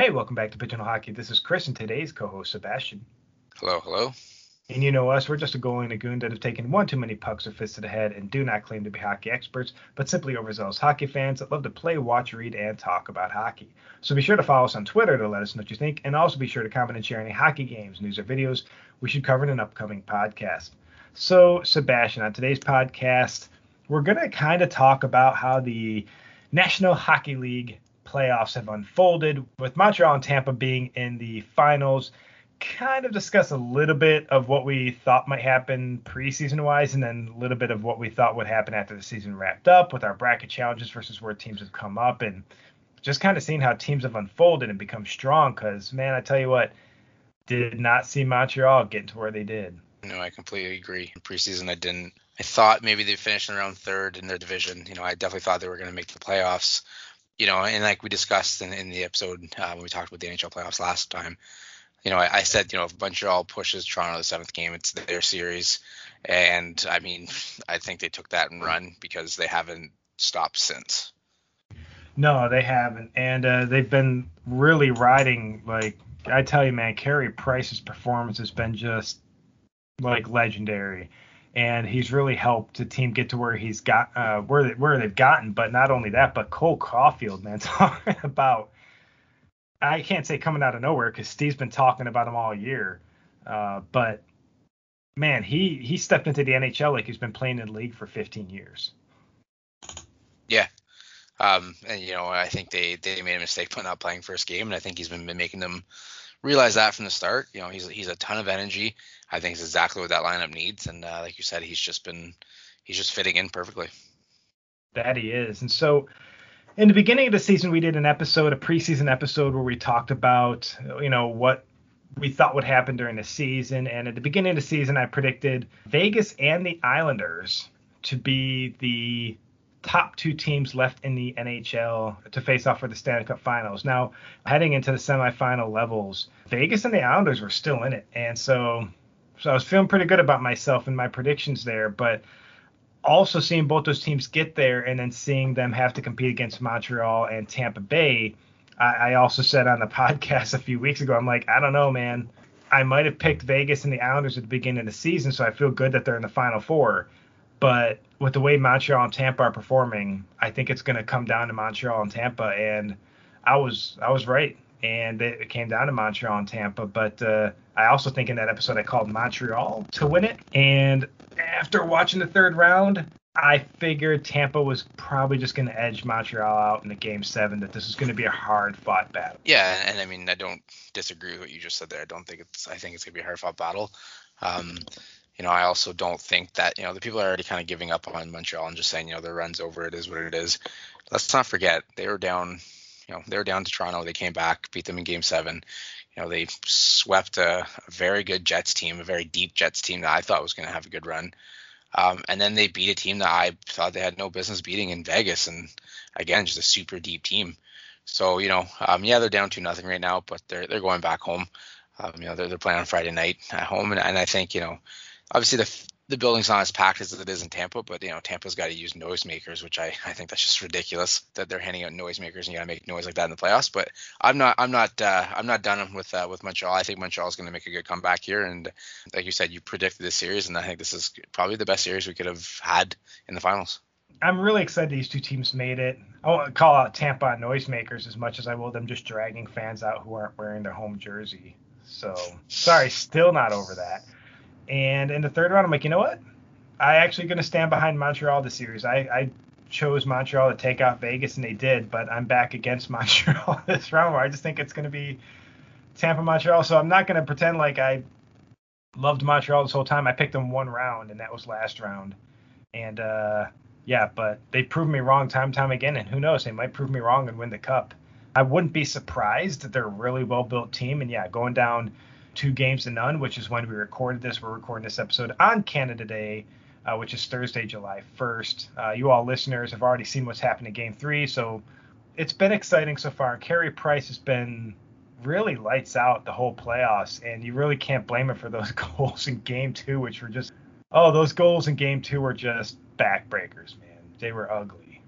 Hey, welcome back to Pigeonhole Hockey. This is Chris and today's co-host Sebastien. Hello, hello. And you know us, we're just a goalie and a goon that have taken one too many pucks or fists to the head and do not claim to be hockey experts, but simply overzealous hockey fans that love to play, watch, read, and talk about hockey. So be sure to follow us on Twitter to let us know what you think, and also be sure to comment and share any hockey games, news, or videos we should cover in an upcoming podcast. So, Sebastien, on today's podcast, we're going to kind of talk about how the National Hockey League playoffs have unfolded, with Montreal and Tampa being in the finals. Kind of discuss a little bit of what we thought might happen preseason wise, and then a little bit of what we thought would happen after the season wrapped up with our bracket challenges versus where teams have come up, and just kind of seeing how teams have unfolded and become strong. Because, man, I tell you what, did not see Montreal getting to where they did. No, I completely agree. In preseason, I didn't. I thought maybe they'd finish around third in their division. You know, I definitely thought they were going to make the playoffs you know, and like we discussed in, in the episode uh, when we talked about the NHL playoffs last time, you know, I, I, said, you know, if Montreal pushes Toronto to the seventh game, it's their series. And I mean, I think they took that and run because they haven't stopped since. No, they haven't. And uh, they've been really riding, like, I tell you, man, Carey Price's performance has been just like legendary and he's really helped the team get to where he's got uh, where they, where they've gotten. But not only that, but Cole Caufield, man, talking about I can't say coming out of nowhere because Steve's been talking about him all year, uh, but man, he he stepped into the NHL like he's been playing in the league for 15 years. Yeah. Um, and you know, I think they they made a mistake by not playing first game, and I think he's been making them realize that from the start. You know, he's he's a ton of energy. I think it's exactly what that lineup needs, and uh, like you said, he's just been he's just fitting in perfectly. That he is, and so in the beginning of the season, we did an episode, a preseason episode, where we talked about you know what we thought would happen during the season, and at the beginning of the season, I predicted Vegas and the Islanders to be the top two teams left in the NHL to face off for the Stanley Cup Finals. Now, heading into the semifinal levels, Vegas and the Islanders were still in it, and so so I was feeling pretty good about myself and my predictions there. But also seeing both those teams get there and then seeing them have to compete against Montreal and Tampa Bay, I, I also said on the podcast a few weeks ago, I'm like, I don't know, man. I might have picked Vegas and the Islanders at the beginning of the season, so I feel good that they're in the Final Four. But with the way Montreal and Tampa are performing, I think it's going to come down to Montreal and Tampa. And I was I was right, and it came down to Montreal and Tampa. But uh, I also think in that episode I called Montreal to win it. And after watching the third round, I figured Tampa was probably just going to edge Montreal out in the game seven. That this is going to be a hard fought battle. Yeah, and I mean I don't disagree with what you just said there. I don't think it's I think it's going to be a hard fought battle. Um, you know, I also don't think that, you know, the people are already kind of giving up on Montreal and just saying, you know, their run's over. It is what it is. Let's not forget they were down, you know, they were down to Toronto. They came back, beat them in game seven. You know, they swept a, a very good Jets team, a very deep Jets team that I thought was going to have a good run. Um, and then they beat a team that I thought they had no business beating in Vegas. And again, just a super deep team. So, you know, um, yeah, they're down to nothing right now, but they're, they're going back home. Um, you know, they're, they're playing on Friday night at home. And, and I think, you know, obviously the the building's not as packed as it is in Tampa, but you know Tampa's got to use noisemakers, which I, I think that's just ridiculous that they're handing out noisemakers and you got to make noise like that in the playoffs. But I'm not I'm not uh, I'm not done with uh, with Montreal. I think Montreal's going to make a good comeback here, and like you said, you predicted this series, and I think this is probably the best series we could have had in the finals. I'm really excited these two teams made it. I won't call out Tampa noisemakers as much as I will them just dragging fans out who aren't wearing their home jersey. So sorry, still not over that. And in the third round, I'm like, you know what? I actually going to stand behind Montreal this series. I, I chose Montreal to take out Vegas, and they did, but I'm back against Montreal this round where I just think it's going to be Tampa Montreal. So I'm not going to pretend like I loved Montreal this whole time. I picked them one round, and that was last round. And uh, yeah, but they proved me wrong time time again, and who knows, they might prove me wrong and win the cup. I wouldn't be surprised that they're a really well built team, and yeah, going down two games to none, which is when we recorded this. We're recording this episode on Canada Day, uh, which is Thursday, July 1st. Uh, you all listeners have already seen what's happened in Game Three, so it's been exciting so far. Carey Price has been really lights out the whole playoffs, and you really can't blame him for those goals in Game Two, which were just oh, those goals in Game Two were just backbreakers, man. They were ugly.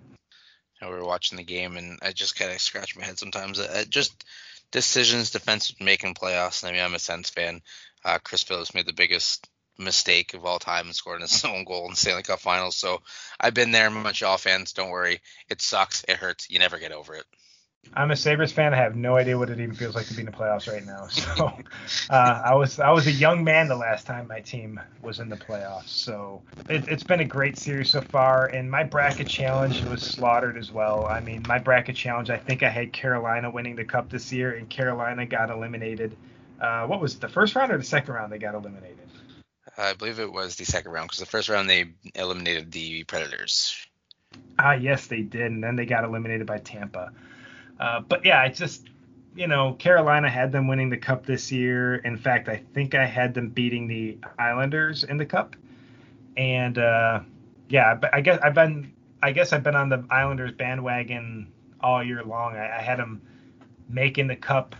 Know, we were watching the game, and I just kind of scratch my head sometimes. I just decisions defense making playoffs. I mean, I'm a Sens fan. Uh, Chris Phillips made the biggest mistake of all time and scored his own goal in the Stanley Cup Finals. So I've been there, Montreal fans. Don't worry, it sucks, it hurts. You never get over it. I'm a Sabres fan. I have no idea what it even feels like to be in the playoffs right now. So uh, I was I was a young man the last time my team was in the playoffs. So it, has been a great series so far. And my bracket challenge was slaughtered as well. I mean, my bracket challenge. I think I had Carolina winning the cup this year, and Carolina got eliminated. Uh, what was it, the first round or the second round? They got eliminated. I believe it was the second round because the first round they eliminated the Predators. Ah, yes, they did, and then they got eliminated by Tampa. Uh, but yeah, I just you know Carolina had them winning the cup this year. In fact, I think I had them beating the Islanders in the cup. And uh, yeah, I guess I've been I guess I've been on the Islanders bandwagon all year long. I, I had them making the cup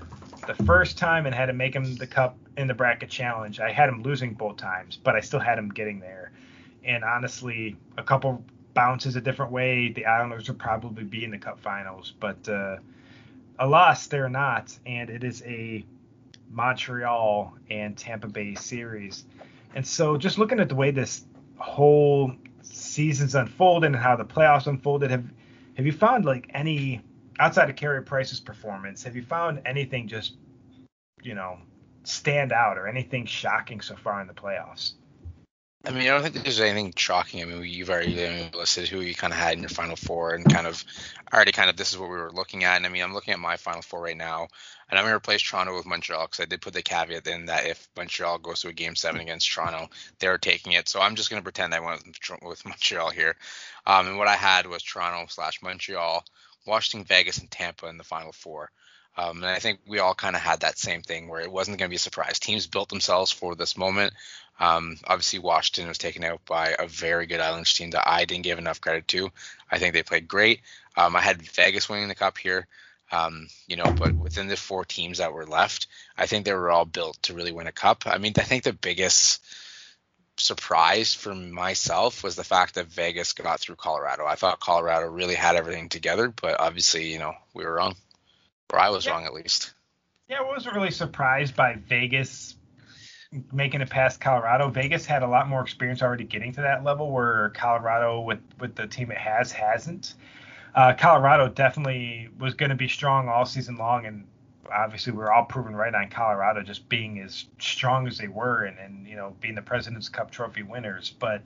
the first time and had to make them the cup in the bracket challenge. I had them losing both times, but I still had them getting there. And honestly, a couple bounces a different way, the Islanders would probably be in the Cup Finals. But uh, alas, they're not, and it is a Montreal and Tampa Bay series. And so, just looking at the way this whole season's unfolded and how the playoffs unfolded, have have you found like any outside of Carey Price's performance? Have you found anything just you know stand out or anything shocking so far in the playoffs? I mean, I don't think there's anything shocking. I mean, you've already listed who you kind of had in your final four and kind of already kind of this is what we were looking at. And I mean, I'm looking at my final four right now, and I'm going to replace Toronto with Montreal because I did put the caveat in that if Montreal goes to a game seven against Toronto, they're taking it. So I'm just going to pretend I went with Montreal here. Um, and what I had was Toronto slash Montreal, Washington, Vegas, and Tampa in the final four. Um, and I think we all kind of had that same thing where it wasn't going to be a surprise. Teams built themselves for this moment. Um, obviously, Washington was taken out by a very good Islanders team that I didn't give enough credit to. I think they played great. Um, I had Vegas winning the cup here, um, you know, but within the four teams that were left, I think they were all built to really win a cup. I mean, I think the biggest surprise for myself was the fact that Vegas got through Colorado. I thought Colorado really had everything together, but obviously, you know, we were wrong, or I was yeah. wrong at least. Yeah, I wasn't really surprised by Vegas making it past Colorado. Vegas had a lot more experience already getting to that level, where Colorado, with with the team it has, hasn't. Uh, Colorado definitely was going to be strong all season long, and obviously we are all proven right on Colorado just being as strong as they were, and, and you know being the President's Cup trophy winners. But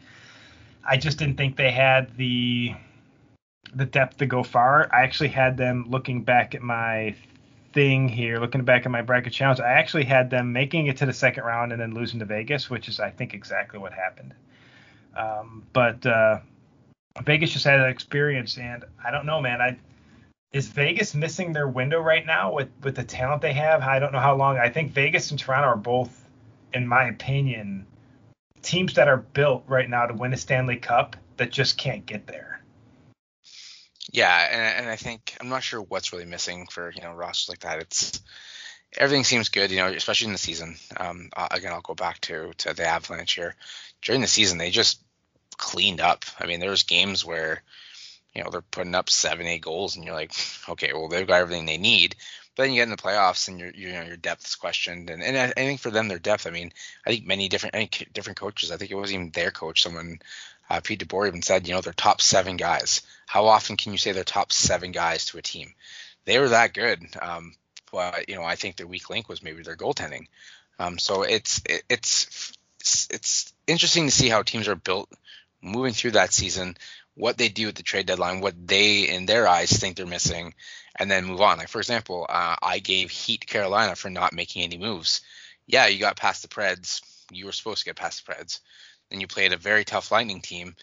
I just didn't think they had the the depth to go far. I actually had them looking back at my thing here, looking back at my bracket challenge, I actually had them making it to the second round and then losing to Vegas, which is I think exactly what happened. Um, but uh, Vegas just had that experience, and I don't know, man. I is Vegas missing their window right now with with the talent they have? I don't know how long. I think Vegas and Toronto are both, in my opinion, teams that are built right now to win a Stanley Cup that just can't get there. Yeah, and, and I think I'm not sure what's really missing for you know rosters like that. It's everything seems good, you know, especially in the season. Um, again, I'll go back to to the Avalanche here. During the season, they just cleaned up. I mean, there's games where you know they're putting up seven, eight goals, and you're like, okay, well they've got everything they need. But then you get in the playoffs, and your you know your depth is questioned, and and I, I think for them their depth. I mean, I think many different any different coaches. I think it wasn't even their coach. Someone uh, Pete DeBoer even said, you know, they're top seven guys. How often can you say they're top seven guys to a team? They were that good. Um, but you know, I think their weak link was maybe their goaltending. Um, so it's it, it's it's interesting to see how teams are built moving through that season, what they do at the trade deadline, what they in their eyes think they're missing, and then move on. Like for example, uh, I gave Heat Carolina for not making any moves. Yeah, you got past the Preds. You were supposed to get past the Preds. Then you played a very tough Lightning team,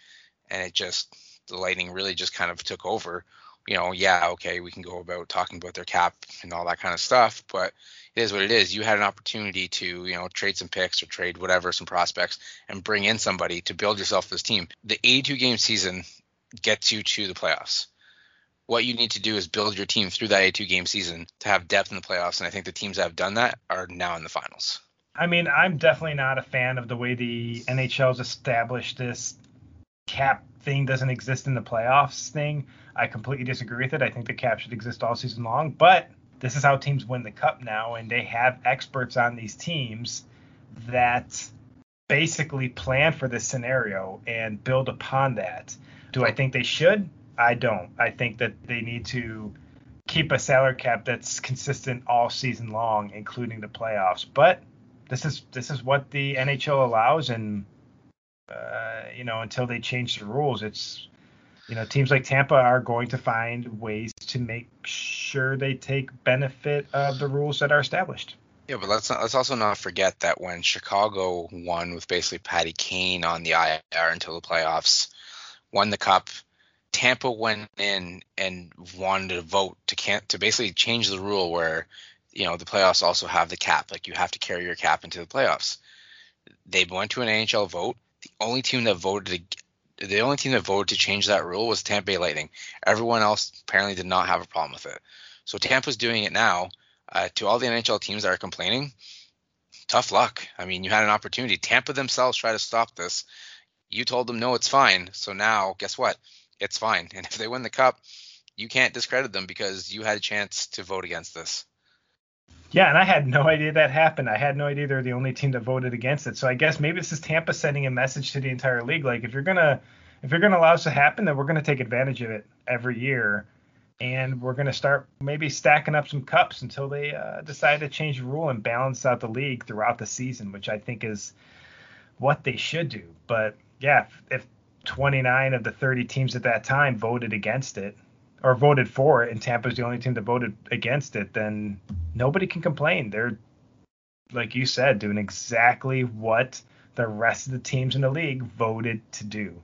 and it just the Lightning really just kind of took over. You know, yeah, okay, we can go about talking about their cap and all that kind of stuff, but it is what it is. You had an opportunity to, you know, trade some picks or trade whatever, some prospects, and bring in somebody to build yourself this team. The 82 game season gets you to the playoffs. What you need to do is build your team through that 82 game season to have depth in the playoffs, and I think the teams that have done that are now in the finals. I mean, I'm definitely not a fan of the way the NHL's established this cap thing doesn't exist in the playoffs thing. I completely disagree with it. I think the cap should exist all season long, but this is how teams win the cup now, and they have experts on these teams that basically plan for this scenario and build upon that. Do I think they should? I don't. I think that they need to keep a salary cap that's consistent all season long, including the playoffs. But this is this is what the NHL allows, and uh, you know until they change the rules, it's you know teams like Tampa are going to find ways to make sure they take benefit of the rules that are established. Yeah, but let's not, let's also not forget that when Chicago won with basically Patty Kane on the IR until the playoffs, won the cup. Tampa went in and wanted to vote to can to basically change the rule where you know the playoffs also have the cap, like you have to carry your cap into the playoffs. They went to an NHL vote. The only team that voted the only team that voted to change that rule was Tampa Bay Lightning. Everyone else apparently did not have a problem with it. So Tampa's doing it now. Uh, to all the NHL teams that are complaining, tough luck. I mean, you had an opportunity. Tampa themselves tried to stop this. You told them no, it's fine. So now, guess what? It's fine. And if they win the cup, you can't discredit them because you had a chance to vote against this. Yeah, and I had no idea that happened. I had no idea they're the only team that voted against it. So I guess maybe this is Tampa sending a message to the entire league, like if you're gonna if you're gonna allow this to happen, then we're gonna take advantage of it every year, and we're gonna start maybe stacking up some cups until they uh, decide to change the rule and balance out the league throughout the season, which I think is what they should do. But yeah, if, if 29 of the 30 teams at that time voted against it, or voted for it, and Tampa's the only team that voted against it, then nobody can complain. They're, like you said, doing exactly what the rest of the teams in the league voted to do.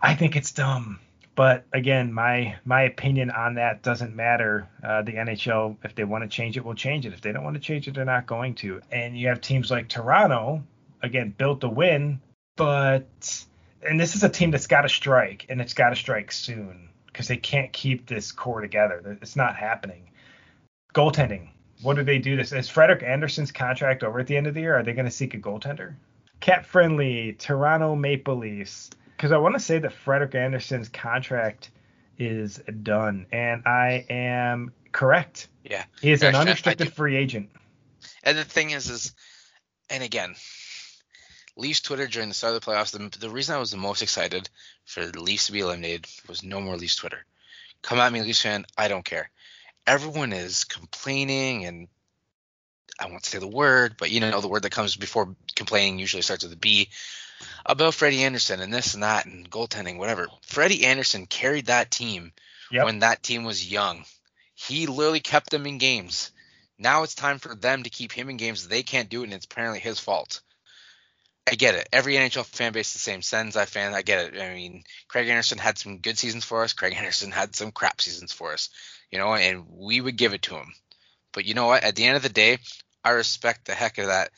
I think it's dumb. But again, my my opinion on that doesn't matter. Uh, the NHL, if they want to change it, will change it. If they don't want to change it, they're not going to. And you have teams like Toronto, again, built to win, but and this is a team that's got to strike, and it's got to strike soon because they can't keep this core together. It's not happening. Goaltending. What do they do? This is Frederik Andersen's contract over at the end of the year. Are they going to seek a goaltender? Cap friendly Toronto Maple Leafs. Because I want to say that Frederik Andersen's contract is done, and I am correct. Yeah, he is an unrestricted free agent. And the thing is, is, and again, Leafs Twitter during the start of the playoffs, the, the reason I was the most excited for the Leafs to be eliminated was no more Leafs Twitter. Come at me, Leafs fan, I don't care. Everyone is complaining, and I won't say the word, but you know the word that comes before complaining usually starts with a B about Freddie Andersen and this and that and goaltending, whatever. Freddie Andersen carried that team yep. when that team was young. He literally kept them in games. Now it's time for them to keep him in games. They can't do it, and it's apparently his fault. I get it. Every NHL fan base is the same. Sens, fan, I get it. I mean, Craig Anderson had some good seasons for us. Craig Anderson had some crap seasons for us, you know, and we would give it to him. But you know what? At the end of the day, I respect the heck of that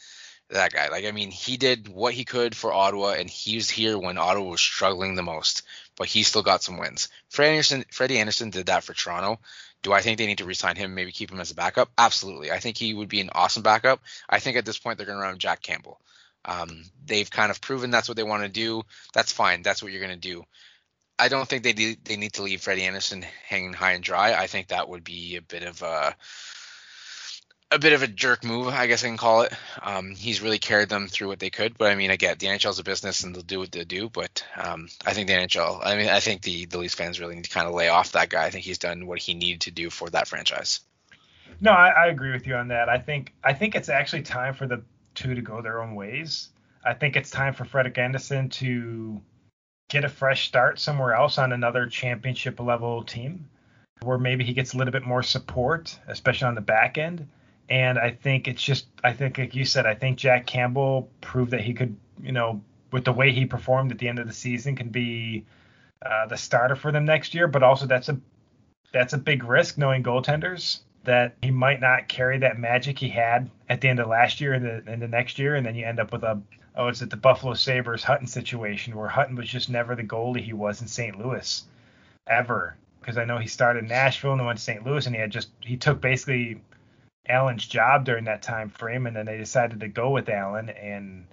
that guy. Like, I mean, he did what he could for Ottawa, and he was here when Ottawa was struggling the most. But he still got some wins. Freddie Andersen, Freddie Andersen did that for Toronto. Do I think they need to resign him? Maybe keep him as a backup? Absolutely. I think he would be an awesome backup. I think at this point they're going to run Jack Campbell. Um, they've kind of proven that's what they want to do. That's fine. That's what you're going to do. I don't think they de- they need to leave Freddie Andersen hanging high and dry. I think that would be a bit of a a bit of a jerk move, I guess I can call it. Um, he's really carried them through what they could, but I mean, again, the NHL is a business and they'll do what they do. But um, I think the NHL, I mean, I think the the Leafs fans really need to kind of lay off that guy. I think he's done what he needed to do for that franchise. No, I, I agree with you on that. I think I think it's actually time for the two to go their own ways. I think it's time for Frederik Andersen to get a fresh start somewhere else on another championship level team where maybe he gets a little bit more support, especially on the back end. And I think it's just, I think, like you said, I think Jack Campbell proved that he could, you know, with the way he performed at the end of the season, can be uh, the starter for them next year. But also, that's a that's a big risk knowing goaltenders that he might not carry that magic he had at the end of last year and the, and the next year, and then you end up with a oh, it's at the Buffalo Sabres Hutton situation where Hutton was just never the goalie he was in St. Louis ever. Because I know he started in Nashville and went to St. Louis, and he had just he took basically Allen's job during that time frame, and then they decided to go with Allen, and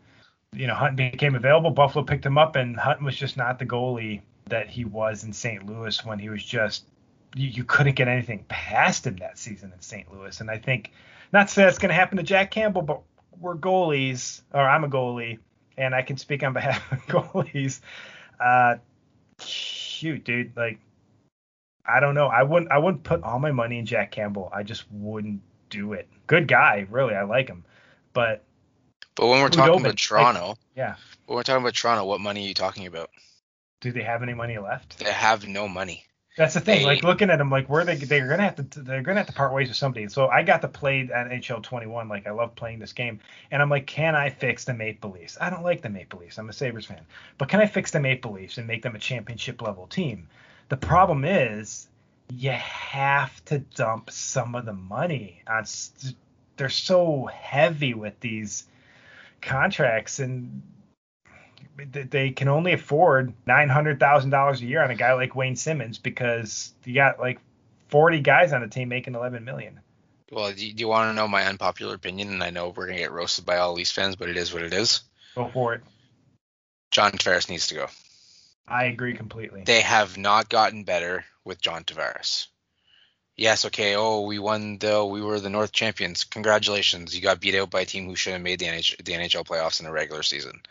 you know Hutton became available. Buffalo picked him up, and Hutton was just not the goalie that he was in St. Louis when he was just you, you couldn't get anything past him that season in St. Louis. And I think not to say that's going to happen to Jack Campbell, but we're goalies, or I'm a goalie, and I can speak on behalf of goalies. Uh, shoot, dude, like I don't know. I wouldn't I wouldn't put all my money in Jack Campbell. I just wouldn't do it. Good guy, really. I like him. But But when we're talking about Toronto, like, yeah. When we're talking about Toronto, what money are you talking about? Do they have any money left? They have no money. That's the thing. They, like looking at them, like where they they're gonna have to they're gonna have to part ways with somebody. So I got to play at NHL 21. Like I love playing this game, and I'm like, can I fix the Maple Leafs? I don't like the Maple Leafs. I'm a Sabres fan, but can I fix the Maple Leafs and make them a championship level team? The problem is you have to dump some of the money on. They're so heavy with these contracts, and they can only afford nine hundred thousand dollars a year on a guy like Wayne Simmonds because you got like forty guys on the team making eleven million. Well, do you, do you want to know my unpopular opinion? And I know we're gonna get roasted by all Leafs fans, but it is what it is. Go for it. John Tavares needs to go. I agree completely. They have not gotten better with John Tavares. Yes, okay. Oh, we won the we were the North champions. Congratulations. You got beat out by a team who should have made the NHL, the NHL playoffs in a regular season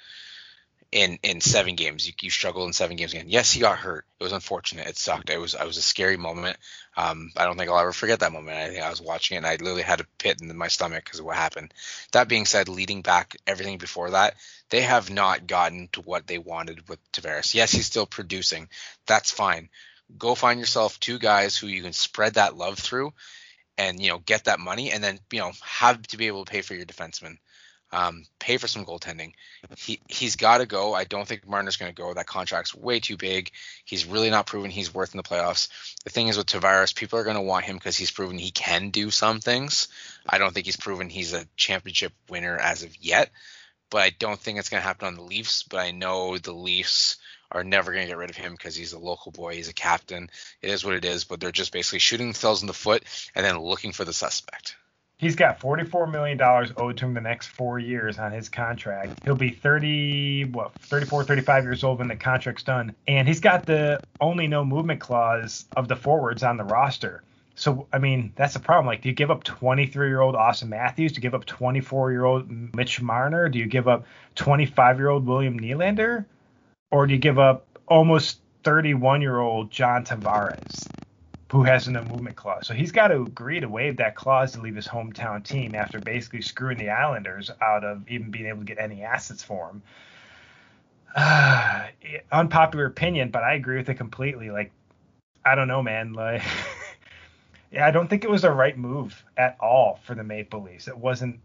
in in seven games. You, you struggled in seven games again. Yes, he got hurt. It was unfortunate. It sucked. It was it was a scary moment. Um, I don't think I'll ever forget that moment. I think I was watching it and I literally had a pit in my stomach because of what happened. That being said, leading back everything before that, they have not gotten to what they wanted with Tavares. Yes, he's still producing. That's fine. Go find yourself two guys who you can spread that love through and you know get that money and then you know have to be able to pay for your defenseman um, pay for some goaltending. He he's got to go. I don't think Marner's going to go. That contract's way too big. He's really not proven he's worth in the playoffs. The thing is with Tavares, people are going to want him because he's proven he can do some things. I don't think he's proven he's a championship winner as of yet, but I don't think it's going to happen on the Leafs. But I know the Leafs are never going to get rid of him because he's a local boy. He's a captain. It is what it is. But they're just basically shooting themselves in the foot and then looking for the suspect. He's got $44 million owed to him the next four years on his contract. He'll be 30, what, 34, 35 years old when the contract's done. And he's got the only no movement clause of the forwards on the roster. So, I mean, that's the problem. Like, do you give up 23 year old Auston Matthews? Do you give up 24 year old Mitch Marner? Do you give up 25 year old William Nylander? Or do you give up almost 31 year old John Tavares? Who has a no movement clause. So he's got to agree to waive that clause to leave his hometown team after basically screwing the Islanders out of even being able to get any assets for him. Uh, unpopular opinion, but I agree with it completely. Like, I don't know, man. Like, yeah, I don't think it was the right move at all for the Maple Leafs. It wasn't.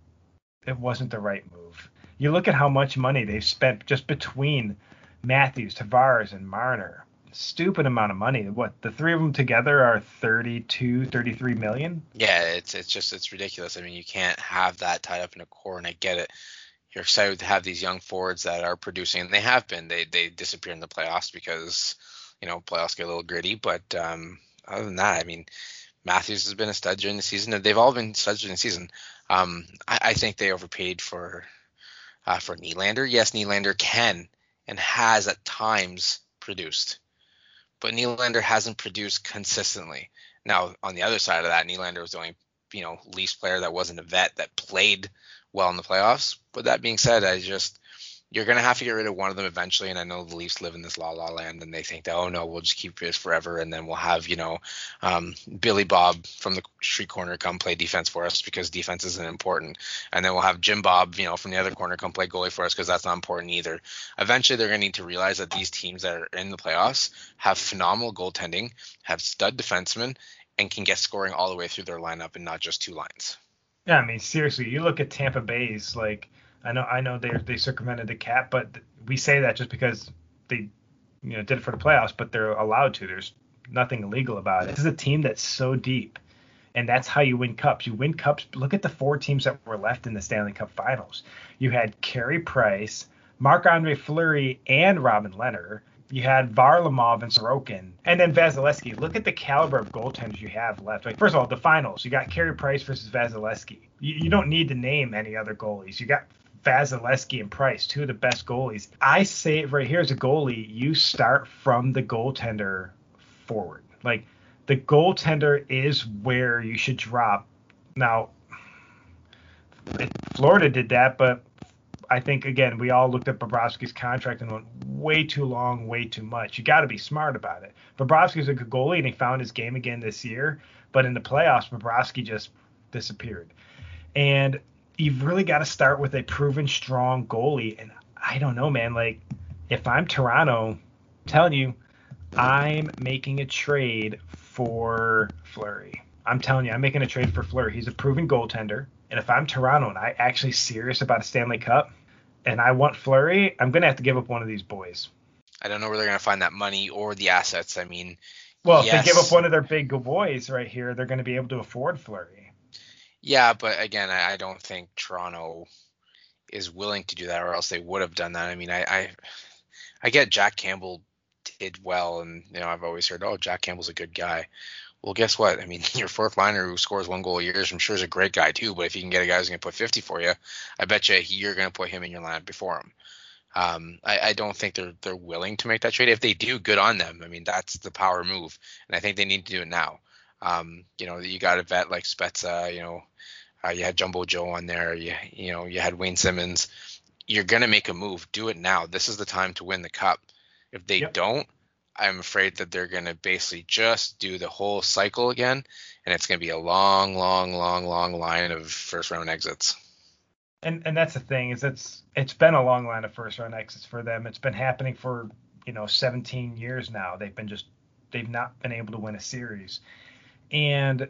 It wasn't the right move. You look at how much money they've spent just between Matthews, Tavares, and Marner stupid amount of money. What the three of them together are 32, 33 million? Yeah, it's it's just it's ridiculous. I mean, you can't have that tied up in a core, and I get it. You're excited to have these young forwards that are producing, and they have been. They they disappear in the playoffs because you know playoffs get a little gritty. But um, other than that, I mean, Matthews has been a stud during the season. And they've all been studs during the season. Um, I, I think they overpaid for uh, for Nylander. Yes, Nylander can and has at times produced but Nylander hasn't produced consistently. Now, on the other side of that, Nylander was the only, you know, least player that wasn't a vet that played well in the playoffs. But that being said, I just you're gonna have to get rid of one of them eventually. And I know the Leafs live in this la la land, and they think that oh no, we'll just keep this forever, and then we'll have you know um, Billy Bob from the street corner come play defense for us because defense isn't important, and then we'll have Jim Bob you know from the other corner come play goalie for us because that's not important either. Eventually, they're gonna need to realize that these teams that are in the playoffs have phenomenal goaltending, have stud defensemen, and can get scoring all the way through their lineup and not just two lines. Yeah, I mean seriously, you look at Tampa Bay's like I know I know they they circumvented the cap, but we say that just because they you know did it for the playoffs, but they're allowed to. There's nothing illegal about it. This is a team that's so deep, and that's how you win cups. You win cups. Look at the four teams that were left in the Stanley Cup Finals. You had Carey Price, Marc Andre Fleury, and Robin Lehner. You had Varlamov and Sorokin, and then Vasilevskiy. Look at the caliber of goaltenders you have left. Like first of all, the finals. You got Carey Price versus Vasilevskiy. You, you don't need to name any other goalies. You got Vasilevskiy and Price, two of the best goalies. I say it right here as a goalie, you start from the goaltender forward. Like the goaltender is where you should drop. Now, Florida did that, but I think again we all looked at Bobrovsky's contract and went way too long, way too much. You got to be smart about it. Bobrovsky's a good goalie and he found his game again this year, but in the playoffs, Bobrovsky just disappeared. And you've really got to start with a proven strong goalie. And I don't know, man. Like if I'm Toronto, I'm telling you, I'm making a trade for Fleury. I'm telling you, I'm making a trade for Fleury. He's a proven goaltender. And if I'm Toronto and I actually serious about a Stanley Cup and I want Fleury, I'm gonna have to give up one of these boys. I don't know where they're gonna find that money or the assets. I mean, well, yes. if they give up one of their big boys right here, they're gonna be able to afford Fleury. Yeah, but again, I, I don't think Toronto is willing to do that, or else they would have done that. I mean, I, I, I get Jack Campbell did well, and you know I've always heard, oh, Jack Campbell's a good guy. Well, guess what? I mean, your fourth liner who scores one goal a year, is I'm sure is a great guy too. But if you can get a guy who's going to put 50 for you, I bet you you're going to put him in your lineup before him. Um, I, I, don't think they're they're willing to make that trade. If they do, good on them. I mean, that's the power move, and I think they need to do it now. Um, you know, you got a vet like Spezza. You know, uh, you had Jumbo Joe on there. You you know, you had Wayne Simmonds. You're gonna make a move. Do it now. This is the time to win the cup. If they yep. don't, I'm afraid that they're going to basically just do the whole cycle again, and it's going to be a long, long, long, long line of first round exits. And and that's the thing is it's it's been a long line of first round exits for them. It's been happening for you know 17 years now. They've been just they've not been able to win a series, and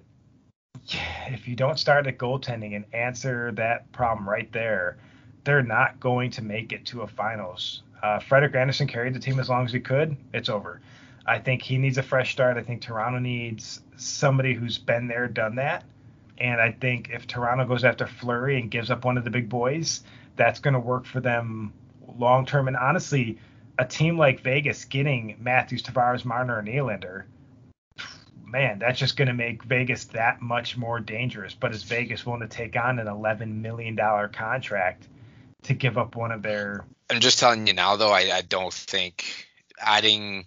if you don't start at goaltending and answer that problem right there, they're not going to make it to a finals. Uh, Frederik Andersen carried the team as long as he could. It's over. I think he needs a fresh start. I think Toronto needs somebody who's been there, done that. And I think if Toronto goes after Fleury and gives up one of the big boys, that's going to work for them long term. And honestly, a team like Vegas getting Matthews, Tavares, Marner, and Nylander, man, that's just going to make Vegas that much more dangerous. But is Vegas willing to take on an $11 million contract to give up one of their I'm just telling you now, though, I, I don't think adding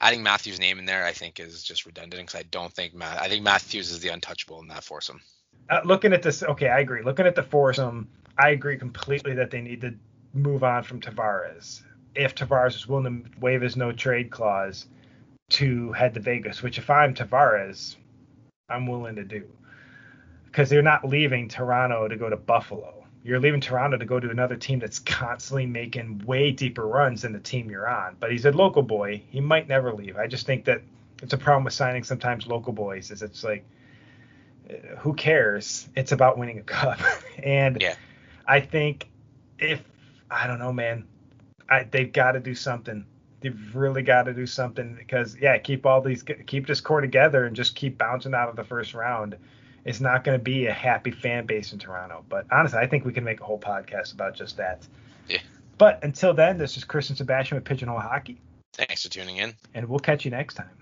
adding Matthews' name in there, I think, is just redundant because I don't think Matt. I think Matthews is the untouchable in that foursome. Uh, looking at this, okay, I agree. Looking at the foursome, I agree completely that they need to move on from Tavares. If Tavares is willing to waive his no trade clause to head to Vegas, which if I'm Tavares, I'm willing to do, because they're not leaving Toronto to go to Buffalo you're leaving Toronto to go to another team that's constantly making way deeper runs than the team you're on. But he's a local boy. He might never leave. I just think that it's a problem with signing sometimes local boys is it's like uh, who cares? It's about winning a cup. and yeah. I think if I don't know, man, I, they've got to do something. They've really got to do something because yeah, keep all these keep this core together and just keep bouncing out of the first round it's not going to be a happy fan base in Toronto. But honestly, I think we can make a whole podcast about just that. Yeah. But until then, this is Chris and Sebastien with Pigeonhole Hockey. Thanks for tuning in. And we'll catch you next time.